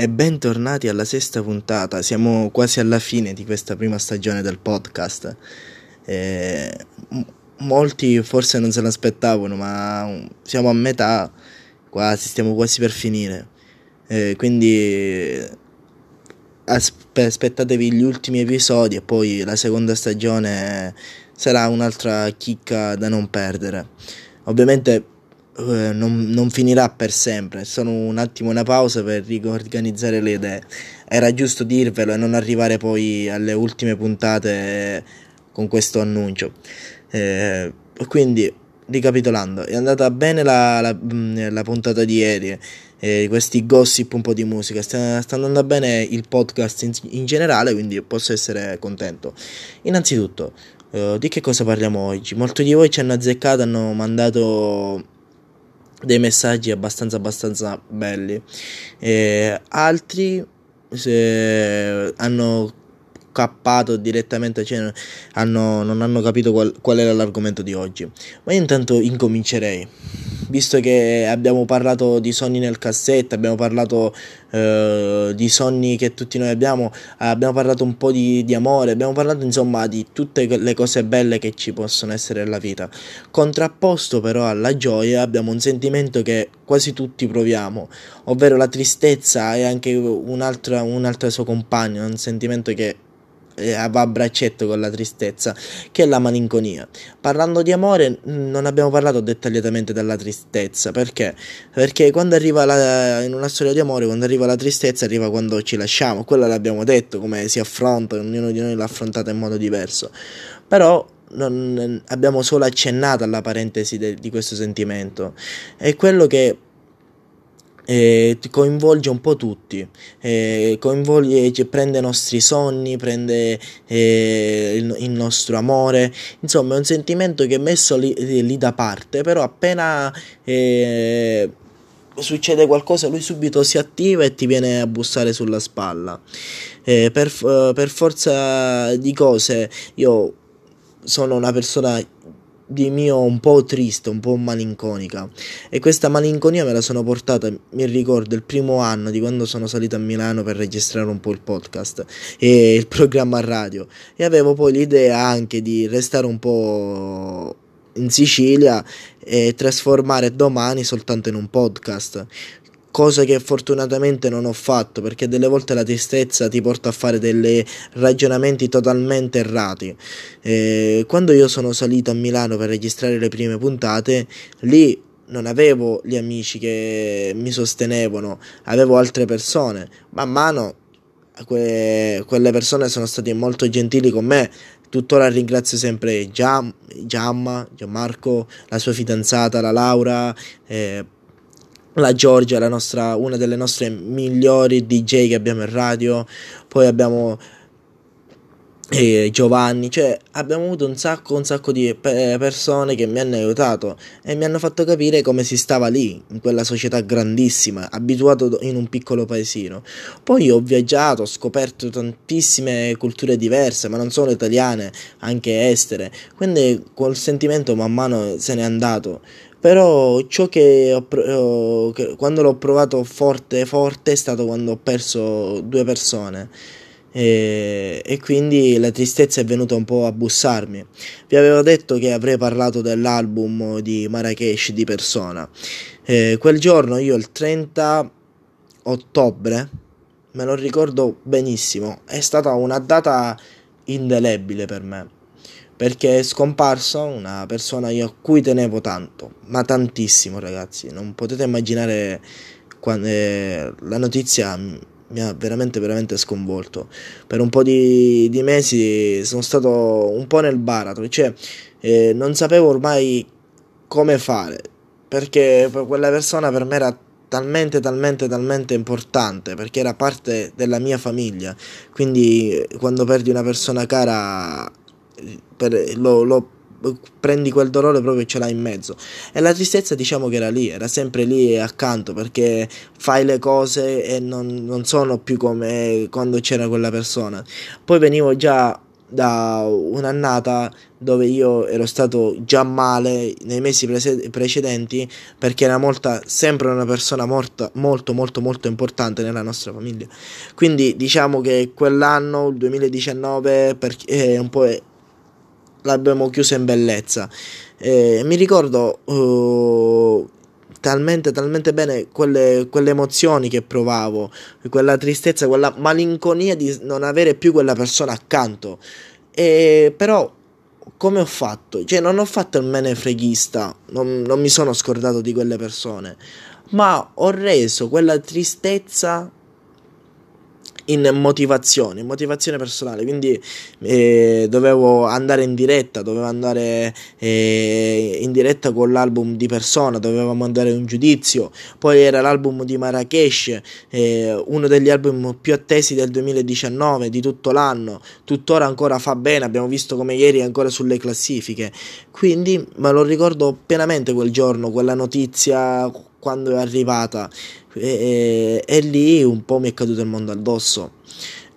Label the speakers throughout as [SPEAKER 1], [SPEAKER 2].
[SPEAKER 1] e bentornati alla sesta puntata. Siamo quasi alla fine di questa prima stagione del podcast. Eh, molti forse non se l'aspettavano, ma siamo a metà, quasi, stiamo quasi per finire. Eh, quindi aspettatevi gli ultimi episodi e poi la seconda stagione sarà un'altra chicca da non perdere. Ovviamente eh, non, non, finirà per sempre, sono un attimo una pausa per riorganizzare le idee. Era giusto dirvelo e non arrivare poi alle ultime puntate con questo annuncio. Eh, quindi, ricapitolando, è andata bene la, la, mm, la puntata di ieri, eh, questi gossip, un po' di musica, sta, sta andando bene il podcast in, in, generale, quindi posso essere contento. Innanzitutto, eh, di che cosa parliamo oggi? Molti di voi ci hanno azzeccato, hanno mandato dei messaggi abbastanza abbastanza belli. E altri hanno cappato direttamente cioè hanno, non hanno capito qual, qual era l'argomento di oggi ma io intanto incomincerei visto che abbiamo parlato di sogni nel cassetto, abbiamo parlato eh, di sogni che tutti noi abbiamo, abbiamo parlato un po' di, di, amore, abbiamo parlato insomma di tutte le cose belle che ci possono essere nella vita. Contrapposto però alla gioia abbiamo un sentimento che quasi tutti proviamo, ovvero la tristezza e anche un'altra, un'altra sua compagna, un sentimento che eh, va a braccetto con la tristezza, che è la malinconia. Parlando di amore, non abbiamo parlato dettagliatamente della tristezza, perché? Perché quando arriva la, in una storia di amore, quando arriva la tristezza, arriva quando ci lasciamo, quello l'abbiamo detto, come si affronta, ognuno di noi l'ha affrontata in modo diverso. Però non, abbiamo solo accennato alla parentesi de, di questo sentimento. È quello che eh, coinvolge un po' tutti, eh, coinvolge, cioè, prende i nostri sogni, prende eh, il, il, nostro amore, insomma è un sentimento che è messo lì, lì da parte, però appena succede qualcosa lui subito si attiva e ti viene a bussare sulla spalla. Per, per forza di cose io sono una persona di mio un po' triste, un po' malinconica. E questa malinconia me la sono portata, mi ricordo, il primo anno di quando sono salito a Milano per registrare un po' il podcast e il programma radio. E avevo poi l'idea anche di restare un po' in Sicilia e trasformare domani soltanto in un podcast cosa che fortunatamente non ho fatto perché delle volte la tristezza ti porta a fare dei ragionamenti totalmente errati. Eh, quando io sono salito a Milano per registrare le prime puntate, lì non avevo gli amici che mi sostenevano, avevo altre persone. Man mano que- quelle persone sono state molto gentili con me. Tuttora ringrazio sempre Giam- Giamma, Gianmarco, la sua fidanzata, la Laura. Eh, la Giorgia, la nostra, una delle nostre migliori DJ che abbiamo in radio, poi abbiamo eh, Giovanni, cioè abbiamo avuto un sacco, un sacco di persone che mi hanno aiutato e mi hanno fatto capire come si stava lì, in quella società grandissima, abituato in un piccolo paesino. Poi ho viaggiato, ho scoperto tantissime culture diverse, ma non solo italiane, anche estere, quindi quel sentimento man mano se n'è andato però ciò che, ho, che quando l'ho provato forte forte è stato quando ho perso due persone e, e, quindi la tristezza è venuta un po' a bussarmi. Vi avevo detto che avrei parlato dell'album di Marrakesh di persona. E quel giorno io il 30 ottobre me lo ricordo benissimo, è stata una data indelebile per me perché è scomparsa una persona a cui tenevo tanto, ma tantissimo ragazzi, non potete immaginare quando, eh, la notizia mi ha veramente veramente sconvolto. Per un po' di, di mesi sono stato un po' nel baratro, cioè eh, non sapevo ormai come fare, perché quella persona per me era talmente talmente talmente importante perché era parte della mia famiglia quindi quando perdi una persona cara per, lo, lo, prendi quel dolore proprio ce l'hai in mezzo e la tristezza diciamo che era lì era sempre lì accanto perché fai le cose e non, non sono più come quando c'era quella persona poi venivo già da un'annata dove io ero stato già male nei mesi prese- precedenti perché era molta, sempre una persona morta, molto molto molto importante nella nostra famiglia. Quindi diciamo che quell'anno, il 2019, per, eh, un po' l'abbiamo chiusa in bellezza. Eh, mi ricordo uh, talmente, talmente bene quelle, quelle emozioni che provavo, quella tristezza, quella malinconia di non avere più quella persona accanto. E però come ho fatto? Cioè, non ho fatto il menefreghista, non, non mi sono scordato di quelle persone, ma ho reso quella tristezza in motivazione, motivazione personale, quindi eh, dovevo andare in diretta, dovevo andare eh, in diretta con l'album di persona, dovevamo andare un giudizio, poi era l'album di Marrakesh, eh, uno degli album più attesi del 2019, di tutto l'anno, tuttora ancora fa bene, abbiamo visto come ieri è ancora sulle classifiche, quindi me lo ricordo pienamente quel giorno, quella notizia quando è arrivata e, e, lì un po' mi è caduto il mondo addosso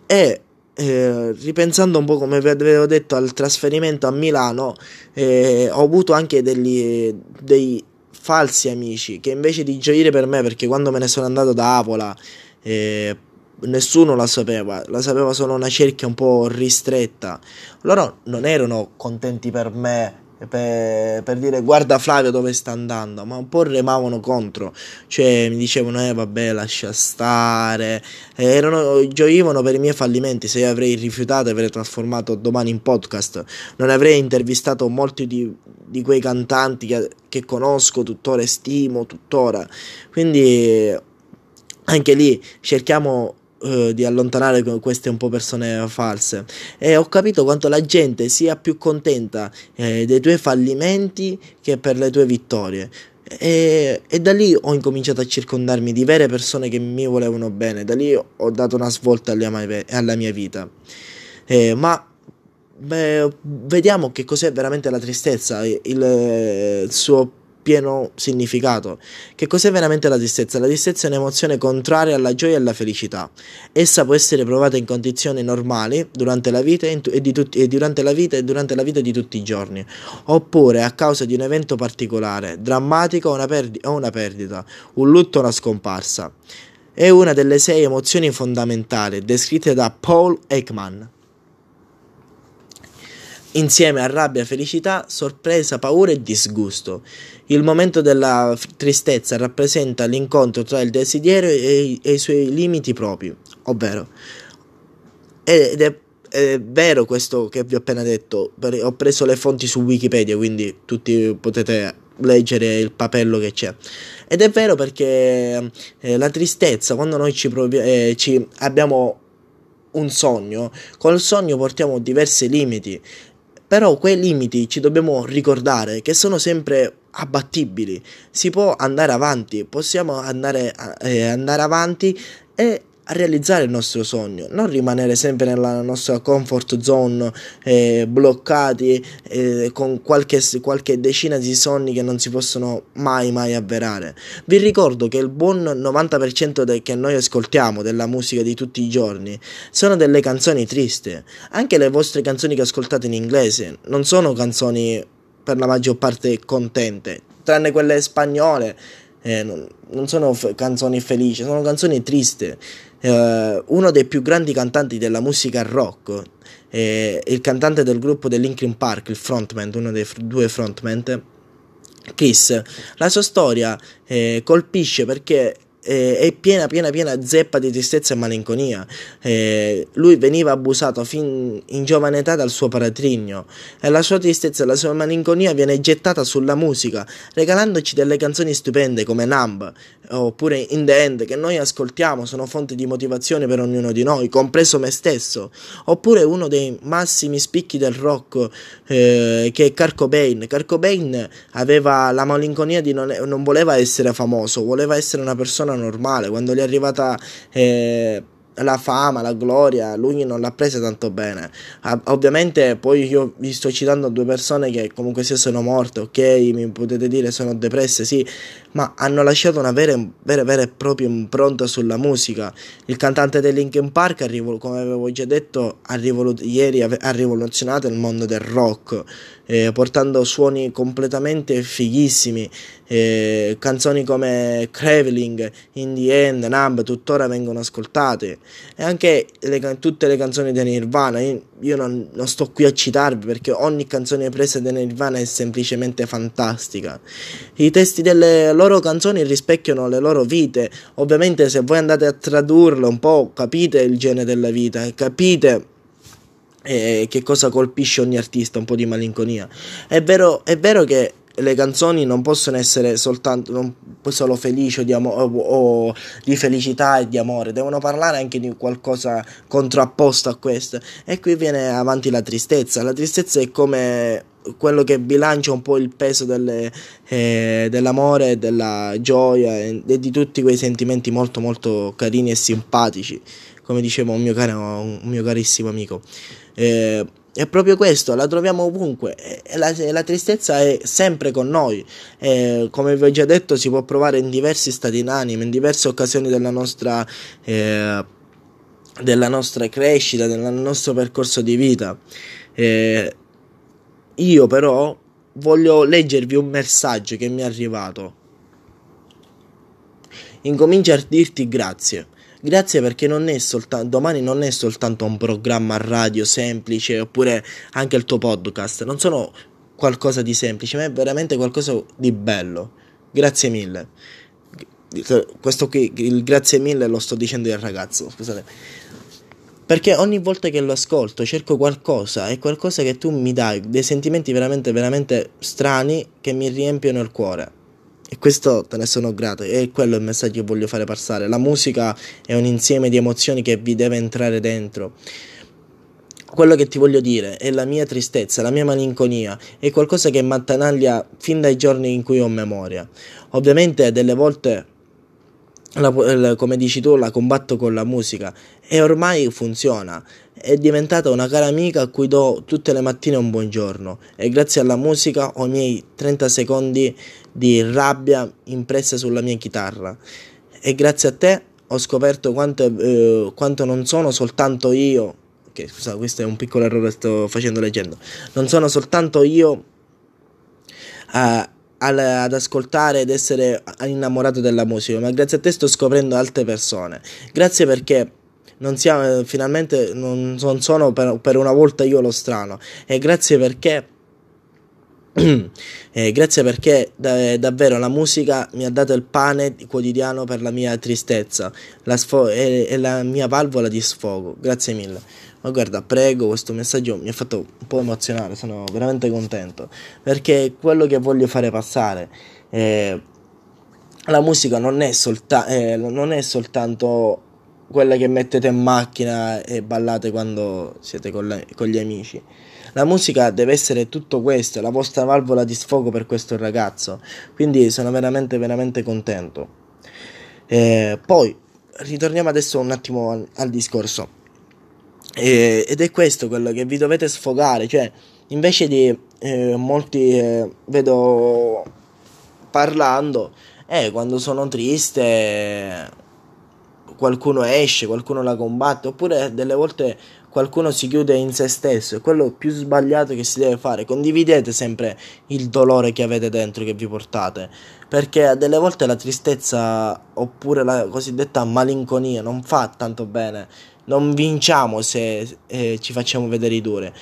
[SPEAKER 1] e eh, ripensando un po' come vi avevo detto al trasferimento a Milano eh, ho avuto anche degli, dei falsi amici che invece di gioire per me perché quando me ne sono andato da Avola eh, nessuno la sapeva, la sapeva solo una cerchia un po' ristretta. Loro non erano contenti per me per, per, dire guarda Flavio dove sta andando, ma un po' remavano contro, cioè mi dicevano eh vabbè lascia stare, eh, erano, gioivano per i miei fallimenti, se io avrei rifiutato avrei trasformato domani in podcast, non avrei intervistato molti di, di quei cantanti che, che conosco tuttora e stimo tuttora, quindi anche lì cerchiamo eh, di allontanare queste un po' persone false. E ho capito quanto la gente sia più contenta eh, dei tuoi fallimenti che per le tue vittorie. E, e, da lì ho incominciato a circondarmi di vere persone che mi volevano bene. Da lì ho dato una svolta alla mia, alla mia vita. Eh, ma beh, vediamo che cos'è veramente la tristezza. Il, il suo pieno significato. Che cos'è veramente la tristezza? La tristezza è un'emozione contraria alla gioia e alla felicità. Essa può essere provata in condizioni normali durante la vita e, tutti, e durante la vita e durante la vita di tutti i giorni, oppure a causa di un evento particolare, drammatico o una, perdi- o una perdita, un lutto o una scomparsa. È una delle sei emozioni fondamentali descritte da Paul Ekman insieme a rabbia, felicità, sorpresa, paura e disgusto. Il momento della tristezza rappresenta l'incontro tra il desiderio e, e i suoi limiti propri, ovvero ed è, è, vero questo che vi ho appena detto, ho preso le fonti su Wikipedia, quindi tutti potete leggere il papello che c'è. Ed è vero perché eh, la tristezza, quando noi ci, provi- eh, ci abbiamo un sogno, col sogno portiamo diversi limiti però quei limiti ci dobbiamo ricordare che sono sempre abbattibili. Si può andare avanti, possiamo andare, eh, andare avanti e a realizzare il nostro sogno, non rimanere sempre nella nostra comfort zone eh, bloccati eh, con qualche, qualche, decina di sogni che non si possono mai mai avverare. Vi ricordo che il buon 90% de- che noi ascoltiamo della musica di tutti i giorni sono delle canzoni tristi, anche le vostre canzoni che ascoltate in inglese non sono canzoni per la maggior parte contente, tranne quelle spagnole. Eh, non, non sono f- canzoni felici, sono canzoni tristi eh, uno dei più grandi cantanti della musica rock, eh, il cantante del gruppo del Linkin Park, il frontman, uno dei fr- due frontman, Chris. La sua storia eh, colpisce perché eh, è piena, piena, piena zeppa di tristezza e malinconia. Eh, lui veniva abusato fin in giovane età dal suo paratrigno e la sua tristezza e la sua malinconia viene gettata sulla musica, regalandoci delle canzoni stupende come Numb oppure In the End che noi ascoltiamo, sono fonte di motivazione per ognuno di noi, compreso me stesso, oppure uno dei massimi spicchi del rock eh, che è Kurt Cobain. Kurt Cobain aveva la malinconia di non, non voleva essere famoso, voleva essere una persona normale, quando gli è arrivata eh, la fama, la gloria, lui non l'ha presa tanto bene. ovviamente poi io vi sto citando due persone che comunque sia sono morte, ok, mi potete dire sono depresse, sì, ma hanno lasciato una vera, vera, vera e propria impronta sulla musica. Il cantante dei Linkin Park, come avevo già detto, ha rivolut- ieri ha rivoluzionato il mondo del rock, eh, portando suoni completamente fighissimi. Eh, canzoni come Craveling, In the End, Numb tuttora vengono ascoltate e anche le, tutte le canzoni di Nirvana. Io, non, non, sto qui a citarvi perché ogni canzone presa da Nirvana è semplicemente fantastica. I testi delle loro canzoni rispecchiano le loro vite. Ovviamente, se voi andate a tradurle un po', capite il genere della vita, capite e che cosa colpisce ogni artista, un po' di malinconia. È vero, è vero che le canzoni non possono essere soltanto non solo felici o di, amo- o, o di felicità e di amore, devono parlare anche di qualcosa contrapposto a questo. E qui viene avanti la tristezza. La tristezza è come quello che bilancia un po' il peso delle, eh, dell'amore, della gioia e di tutti quei sentimenti molto molto carini e simpatici, come diceva un mio, caro, un mio carissimo amico. Eh, è proprio questo, la troviamo ovunque e la, la tristezza è sempre con noi. E, come vi ho già detto, si può provare in diversi stati d'animo, in diverse occasioni della nostra, eh, della nostra crescita, del nostro percorso di vita. Eh, io però voglio leggervi un messaggio che mi è arrivato. Incomincio a dirti grazie Grazie perché non è soltanto, domani non è soltanto un programma radio semplice oppure anche il tuo podcast, non sono qualcosa di semplice, ma è veramente qualcosa di bello. Grazie mille. Questo qui, il grazie mille lo sto dicendo al ragazzo, scusate. Perché ogni volta che lo ascolto cerco qualcosa e qualcosa che tu mi dai, dei sentimenti veramente, veramente strani che mi riempiono il cuore. E questo te ne sono grato e quello è il messaggio che voglio fare passare. La musica è un insieme di emozioni che vi deve entrare dentro. Quello che ti voglio dire è la mia tristezza, la mia malinconia, è qualcosa che mi attanaglia fin dai giorni in cui ho memoria. Ovviamente delle volte la, come dici tu, la combatto con la musica e ormai funziona. È diventata una cara amica a cui do tutte le mattine un buongiorno e grazie alla musica ho i miei 30 secondi di rabbia impressa sulla mia chitarra. E grazie a te ho scoperto quanto, eh, quanto non sono soltanto io. Che scusa, questo è un piccolo errore che sto facendo leggendo. Non sono soltanto io a, ad ascoltare ed essere innamorato della musica, ma grazie a te sto scoprendo altre persone. Grazie perché non siamo, finalmente non, non sono per, per, una volta io lo strano. E grazie perché eh, grazie perché da, davvero la musica mi ha dato il pane quotidiano per la mia tristezza la sfo- è, è, la mia valvola di sfogo. Grazie mille. Ma guarda, prego, questo messaggio mi ha fatto un po' emozionare, sono veramente contento perché quello che voglio fare passare. Eh, la musica non è, solta- eh, non è soltanto quella che mettete in macchina e ballate quando siete con, le- con gli amici la musica deve essere tutto questo, la vostra valvola di sfogo per questo ragazzo. Quindi sono veramente, veramente contento. Eh, poi ritorniamo adesso un attimo al, al discorso. Eh, ed è questo quello che vi dovete sfogare, cioè invece di eh, molti eh, vedo parlando, eh, quando sono triste qualcuno esce, qualcuno la combatte, oppure delle volte qualcuno si chiude in se stesso, è quello più sbagliato che si deve fare. Condividete sempre il dolore che avete dentro, che vi portate, perché delle volte la tristezza oppure la cosiddetta malinconia non fa tanto bene. Non vinciamo se eh, ci facciamo vedere i dure.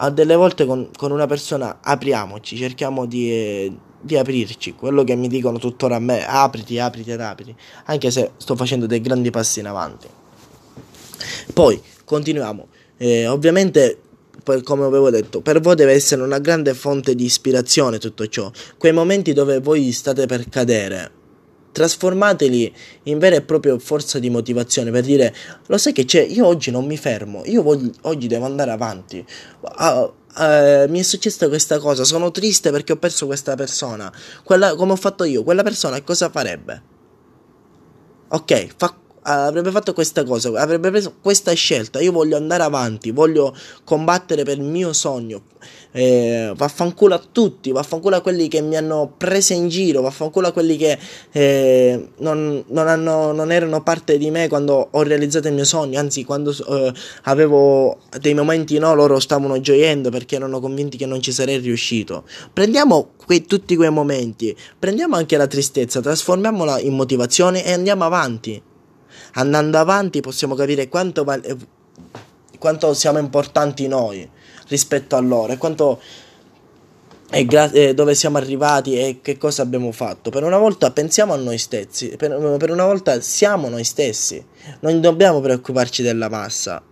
[SPEAKER 1] A delle volte con, con una persona apriamoci, cerchiamo di, eh, di aprirci. Quello che mi dicono tuttora a me, apriti, apriti ed apriti. Anche se sto facendo dei grandi passi in avanti. Poi continuiamo. Eh, ovviamente, come avevo detto, per voi deve essere una grande fonte di ispirazione tutto ciò. Quei momenti dove voi state per cadere, trasformateli in vera e propria forza di motivazione per dire lo sai che c'è? Io oggi non mi fermo io voglio, oggi devo andare avanti. Uh, uh, mi è successa questa cosa sono triste perché ho perso questa persona. Quella, come ho fatto io quella persona cosa farebbe? Ok fa avrebbe fatto questa cosa, avrebbe preso questa scelta. Io voglio andare avanti, voglio combattere per il mio sogno. Eh, vaffanculo a tutti, vaffanculo a quelli che mi hanno preso in giro, vaffanculo a quelli che eh, non, non, hanno, non, erano parte di me quando ho realizzato il mio sogno, anzi quando eh, avevo dei momenti no, loro stavano gioiendo perché erano convinti che non ci sarei riuscito. Prendiamo quei, tutti quei momenti, prendiamo anche la tristezza, trasformiamola in motivazione e andiamo avanti. Andando avanti possiamo capire quanto, quanto siamo importanti noi rispetto a loro e quanto e gra- eh, dove siamo arrivati e che cosa abbiamo fatto. Per una volta pensiamo a noi stessi, per, per, una volta siamo noi stessi, non dobbiamo preoccuparci della massa,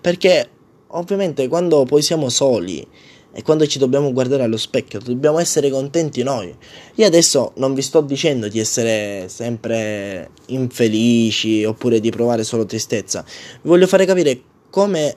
[SPEAKER 1] perché ovviamente quando poi siamo soli e quando ci dobbiamo guardare allo specchio dobbiamo essere contenti noi. Io adesso non vi sto dicendo di essere sempre infelici oppure di provare solo tristezza, vi voglio fare capire come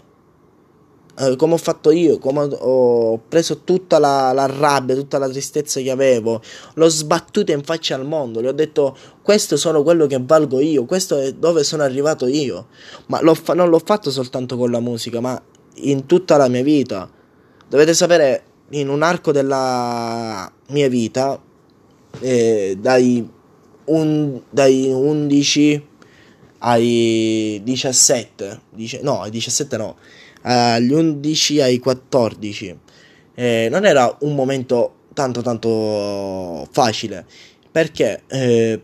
[SPEAKER 1] eh, come ho fatto io, come ho preso tutta la, la, rabbia, tutta la tristezza che avevo, l'ho sbattuta in faccia al mondo, le ho detto questo sono quello che valgo io, questo è dove sono arrivato io, ma l'ho fa- non l'ho fatto soltanto con la musica, ma in tutta la mia vita. Dovete sapere, in un arco della mia vita, eh, dai, un, dai 11 ai 17, dice, no, ai 17 no, agli 11 ai 14. Eh, non era un momento tanto tanto facile perché eh,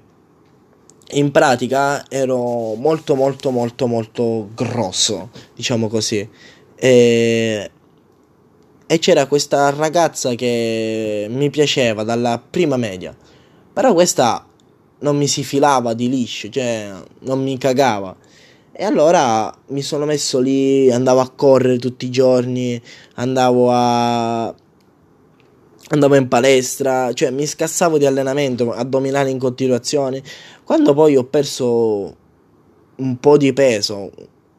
[SPEAKER 1] in pratica ero molto molto molto molto grosso, diciamo così. E, e c'era questa ragazza che mi piaceva dalla prima media. Però questa non mi si filava di liscio, cioè non mi cagava. E allora mi sono messo lì, andavo a correre tutti i giorni, andavo a andavo in palestra, cioè mi scassavo di allenamento, addominali in continuazione. Quando poi ho perso un po' di peso,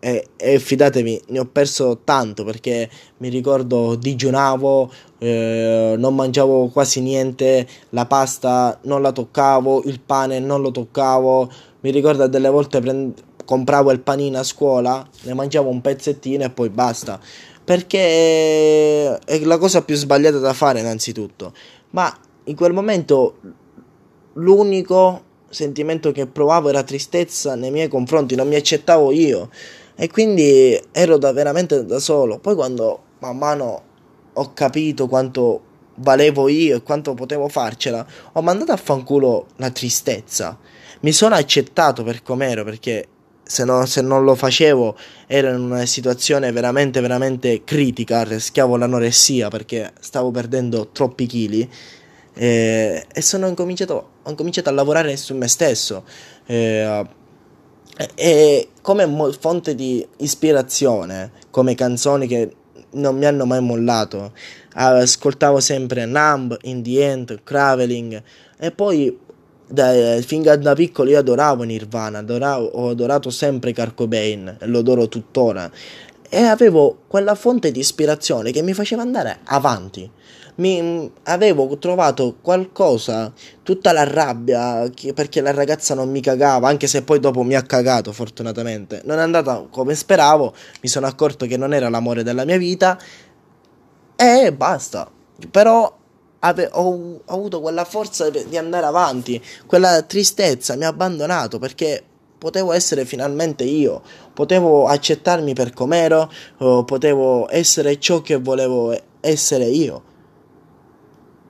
[SPEAKER 1] e, e fidatevi, ne ho perso tanto perché mi ricordo digiunavo, eh, non mangiavo quasi niente, la pasta non la toccavo, il pane non lo toccavo. Mi ricordo delle volte prend- compravo il panino a scuola, ne mangiavo un pezzettino e poi basta. Perché è la cosa più sbagliata da fare innanzitutto. Ma in quel momento l'unico sentimento che provavo era tristezza nei miei confronti, non mi accettavo io. E quindi ero da, veramente da solo. Poi quando man mano ho capito quanto valevo io e quanto potevo farcela, ho mandato a fanculo la tristezza. Mi sono accettato per com'ero perché se, no, se non lo facevo ero in una situazione veramente veramente critica, rischiavo l'anoressia perché stavo perdendo troppi chili eh, e sono incominciato, ho incominciato a lavorare su me stesso eh, e come mo- fonte di ispirazione, come canzoni che non mi hanno mai mollato, ascoltavo sempre Numb, In The End, Traveling e poi da, fin da piccolo io adoravo Nirvana, adoravo, ho adorato sempre Kurt Cobain, lo adoro tuttora e avevo quella fonte di ispirazione che mi faceva andare avanti. Mi, avevo trovato qualcosa, tutta la rabbia perché la ragazza non mi cagava, anche se poi dopo mi ha cagato fortunatamente. Non è andata come speravo, mi sono accorto che non era l'amore della mia vita e basta. Però ave- ho, ho avuto quella forza di andare avanti, quella tristezza mi ha abbandonato perché potevo essere finalmente io, potevo accettarmi per com'ero, potevo essere ciò che volevo essere io.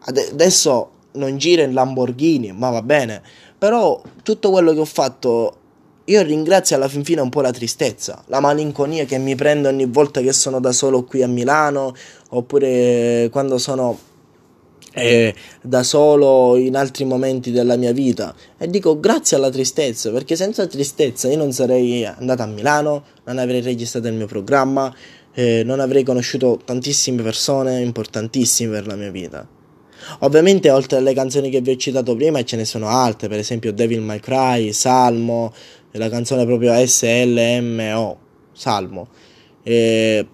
[SPEAKER 1] Adesso non giro in Lamborghini, ma va bene, però tutto quello che ho fatto io ringrazio alla fin fine un po' la tristezza, la malinconia che mi prende ogni volta che sono da solo qui a Milano, oppure quando sono eh, da solo in altri momenti della mia vita e dico grazie alla tristezza perché senza tristezza io non sarei andato a Milano, non avrei registrato il mio programma, eh, non avrei conosciuto tantissime persone importantissime per la mia vita. Ovviamente oltre alle canzoni che vi ho citato prima ce ne sono altre, per esempio Devil May Cry, Salmo, la canzone proprio SLMO, Salmo. E,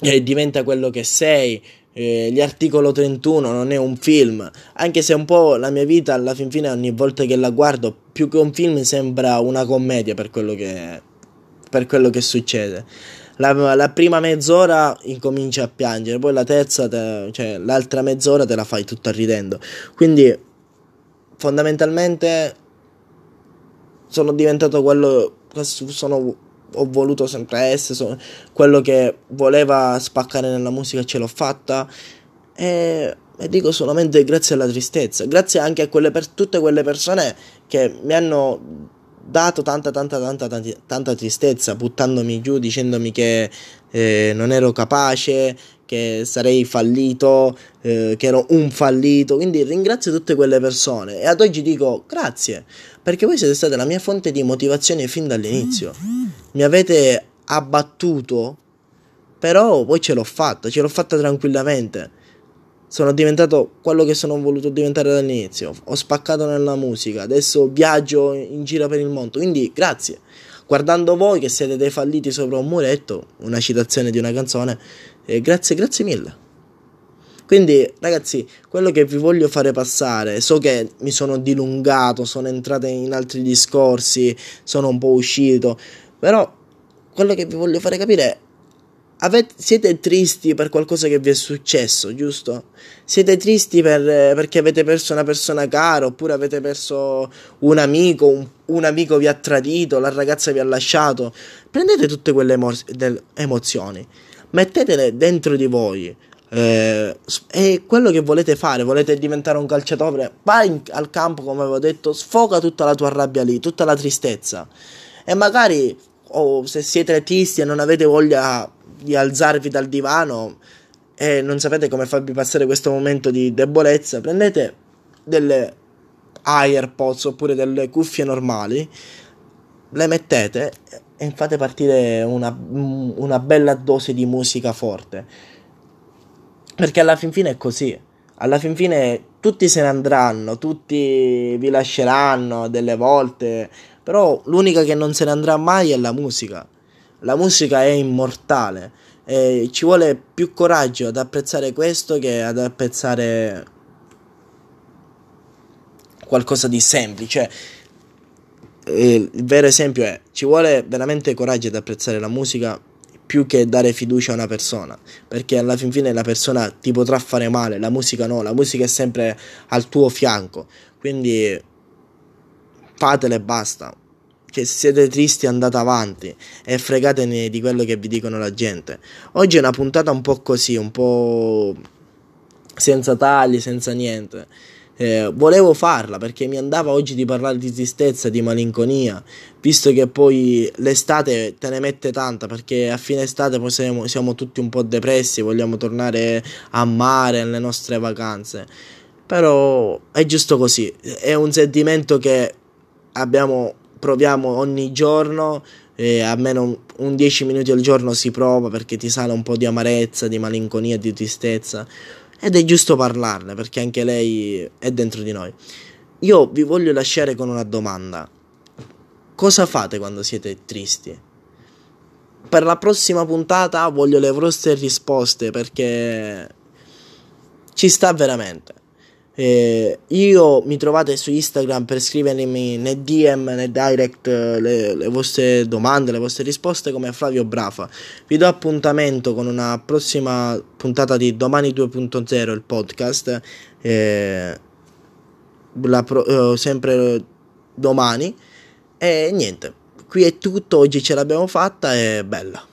[SPEAKER 1] e diventa quello che sei, gli articolo 31 non è un film, anche se un po' la mia vita alla fin fine ogni volta che la guardo più che un film sembra una commedia per quello che, per quello che succede. La, la, prima mezz'ora incominci a piangere, poi la terza, te, cioè l'altra mezz'ora te la fai tutta ridendo. Quindi fondamentalmente sono diventato quello sono ho voluto sempre essere, sono, quello che voleva spaccare nella musica ce l'ho fatta e, e, dico solamente grazie alla tristezza, grazie anche a quelle per, tutte quelle persone che mi hanno dato tanta tanta tanta tanta, tanta tristezza buttandomi giù dicendomi che eh, non ero capace che sarei fallito eh, che ero un fallito. Quindi ringrazio tutte quelle persone. E ad oggi dico grazie perché voi siete state la mia fonte di motivazione fin dall'inizio. Mi avete abbattuto però poi ce l'ho fatta ce l'ho fatta tranquillamente sono diventato quello che sono voluto diventare dall'inizio. Ho spaccato nella musica, adesso viaggio in giro per il mondo. Quindi grazie. Guardando voi che siete dei falliti sopra un muretto, una citazione di una canzone, eh, grazie, grazie mille. Quindi, ragazzi, quello che vi voglio fare passare, so che mi sono dilungato, sono entrato in altri discorsi, sono un po' uscito, però quello che vi voglio fare capire è Avete, siete tristi per qualcosa che vi è successo, giusto? Siete tristi per, perché avete perso una persona cara, oppure avete perso un amico, un, un, amico vi ha tradito, la ragazza vi ha lasciato. Prendete tutte quelle emo- emozioni, mettetele dentro di voi. Eh, è quello che volete fare, volete diventare un calciatore, vai in, al campo come avevo detto, sfoga tutta la tua rabbia lì, tutta la tristezza. E magari, oh, se siete tristi e non avete voglia di alzarvi dal divano e non sapete come farvi passare questo momento di debolezza, prendete delle AirPods oppure delle cuffie normali, le mettete e fate partire una, una bella dose di musica forte. Perché alla fin fine è così. Alla fin fine tutti se ne andranno, tutti vi lasceranno delle volte, però l'unica che non se ne andrà mai è la musica. La musica è immortale e ci vuole più coraggio ad apprezzare questo che ad apprezzare qualcosa di semplice. Il vero esempio è ci vuole veramente coraggio ad apprezzare la musica più che dare fiducia a una persona, perché alla fin fine la persona ti potrà fare male, la musica no, la musica è sempre al tuo fianco. Quindi fatele e basta che siete tristi andate avanti e fregatene di quello che vi dicono la gente. Oggi è una puntata un po' così, un po' senza tagli, senza niente. Eh, volevo farla perché mi andava oggi di parlare di tristezza, di malinconia, visto che poi l'estate te ne mette tanta perché a fine estate poi siamo, siamo tutti un po' depressi, vogliamo tornare a mare, alle nostre vacanze. Però è giusto così, è un sentimento che abbiamo proviamo ogni giorno, eh, almeno un 10 minuti al giorno si prova perché ti sale un po' di amarezza, di malinconia, di tristezza ed è giusto parlarne perché anche lei è dentro di noi. Io vi voglio lasciare con una domanda. Cosa fate quando siete tristi? Per la prossima puntata voglio le vostre risposte perché ci sta veramente. Eh, io mi trovate su Instagram per scrivermi né DM né direct eh, le, le, vostre domande, le vostre risposte come Flavio Brafa. Vi do appuntamento con una prossima puntata di Domani 2.0, il podcast. Eh, pro, eh, sempre domani. E niente, qui è tutto. Oggi ce l'abbiamo fatta e bella.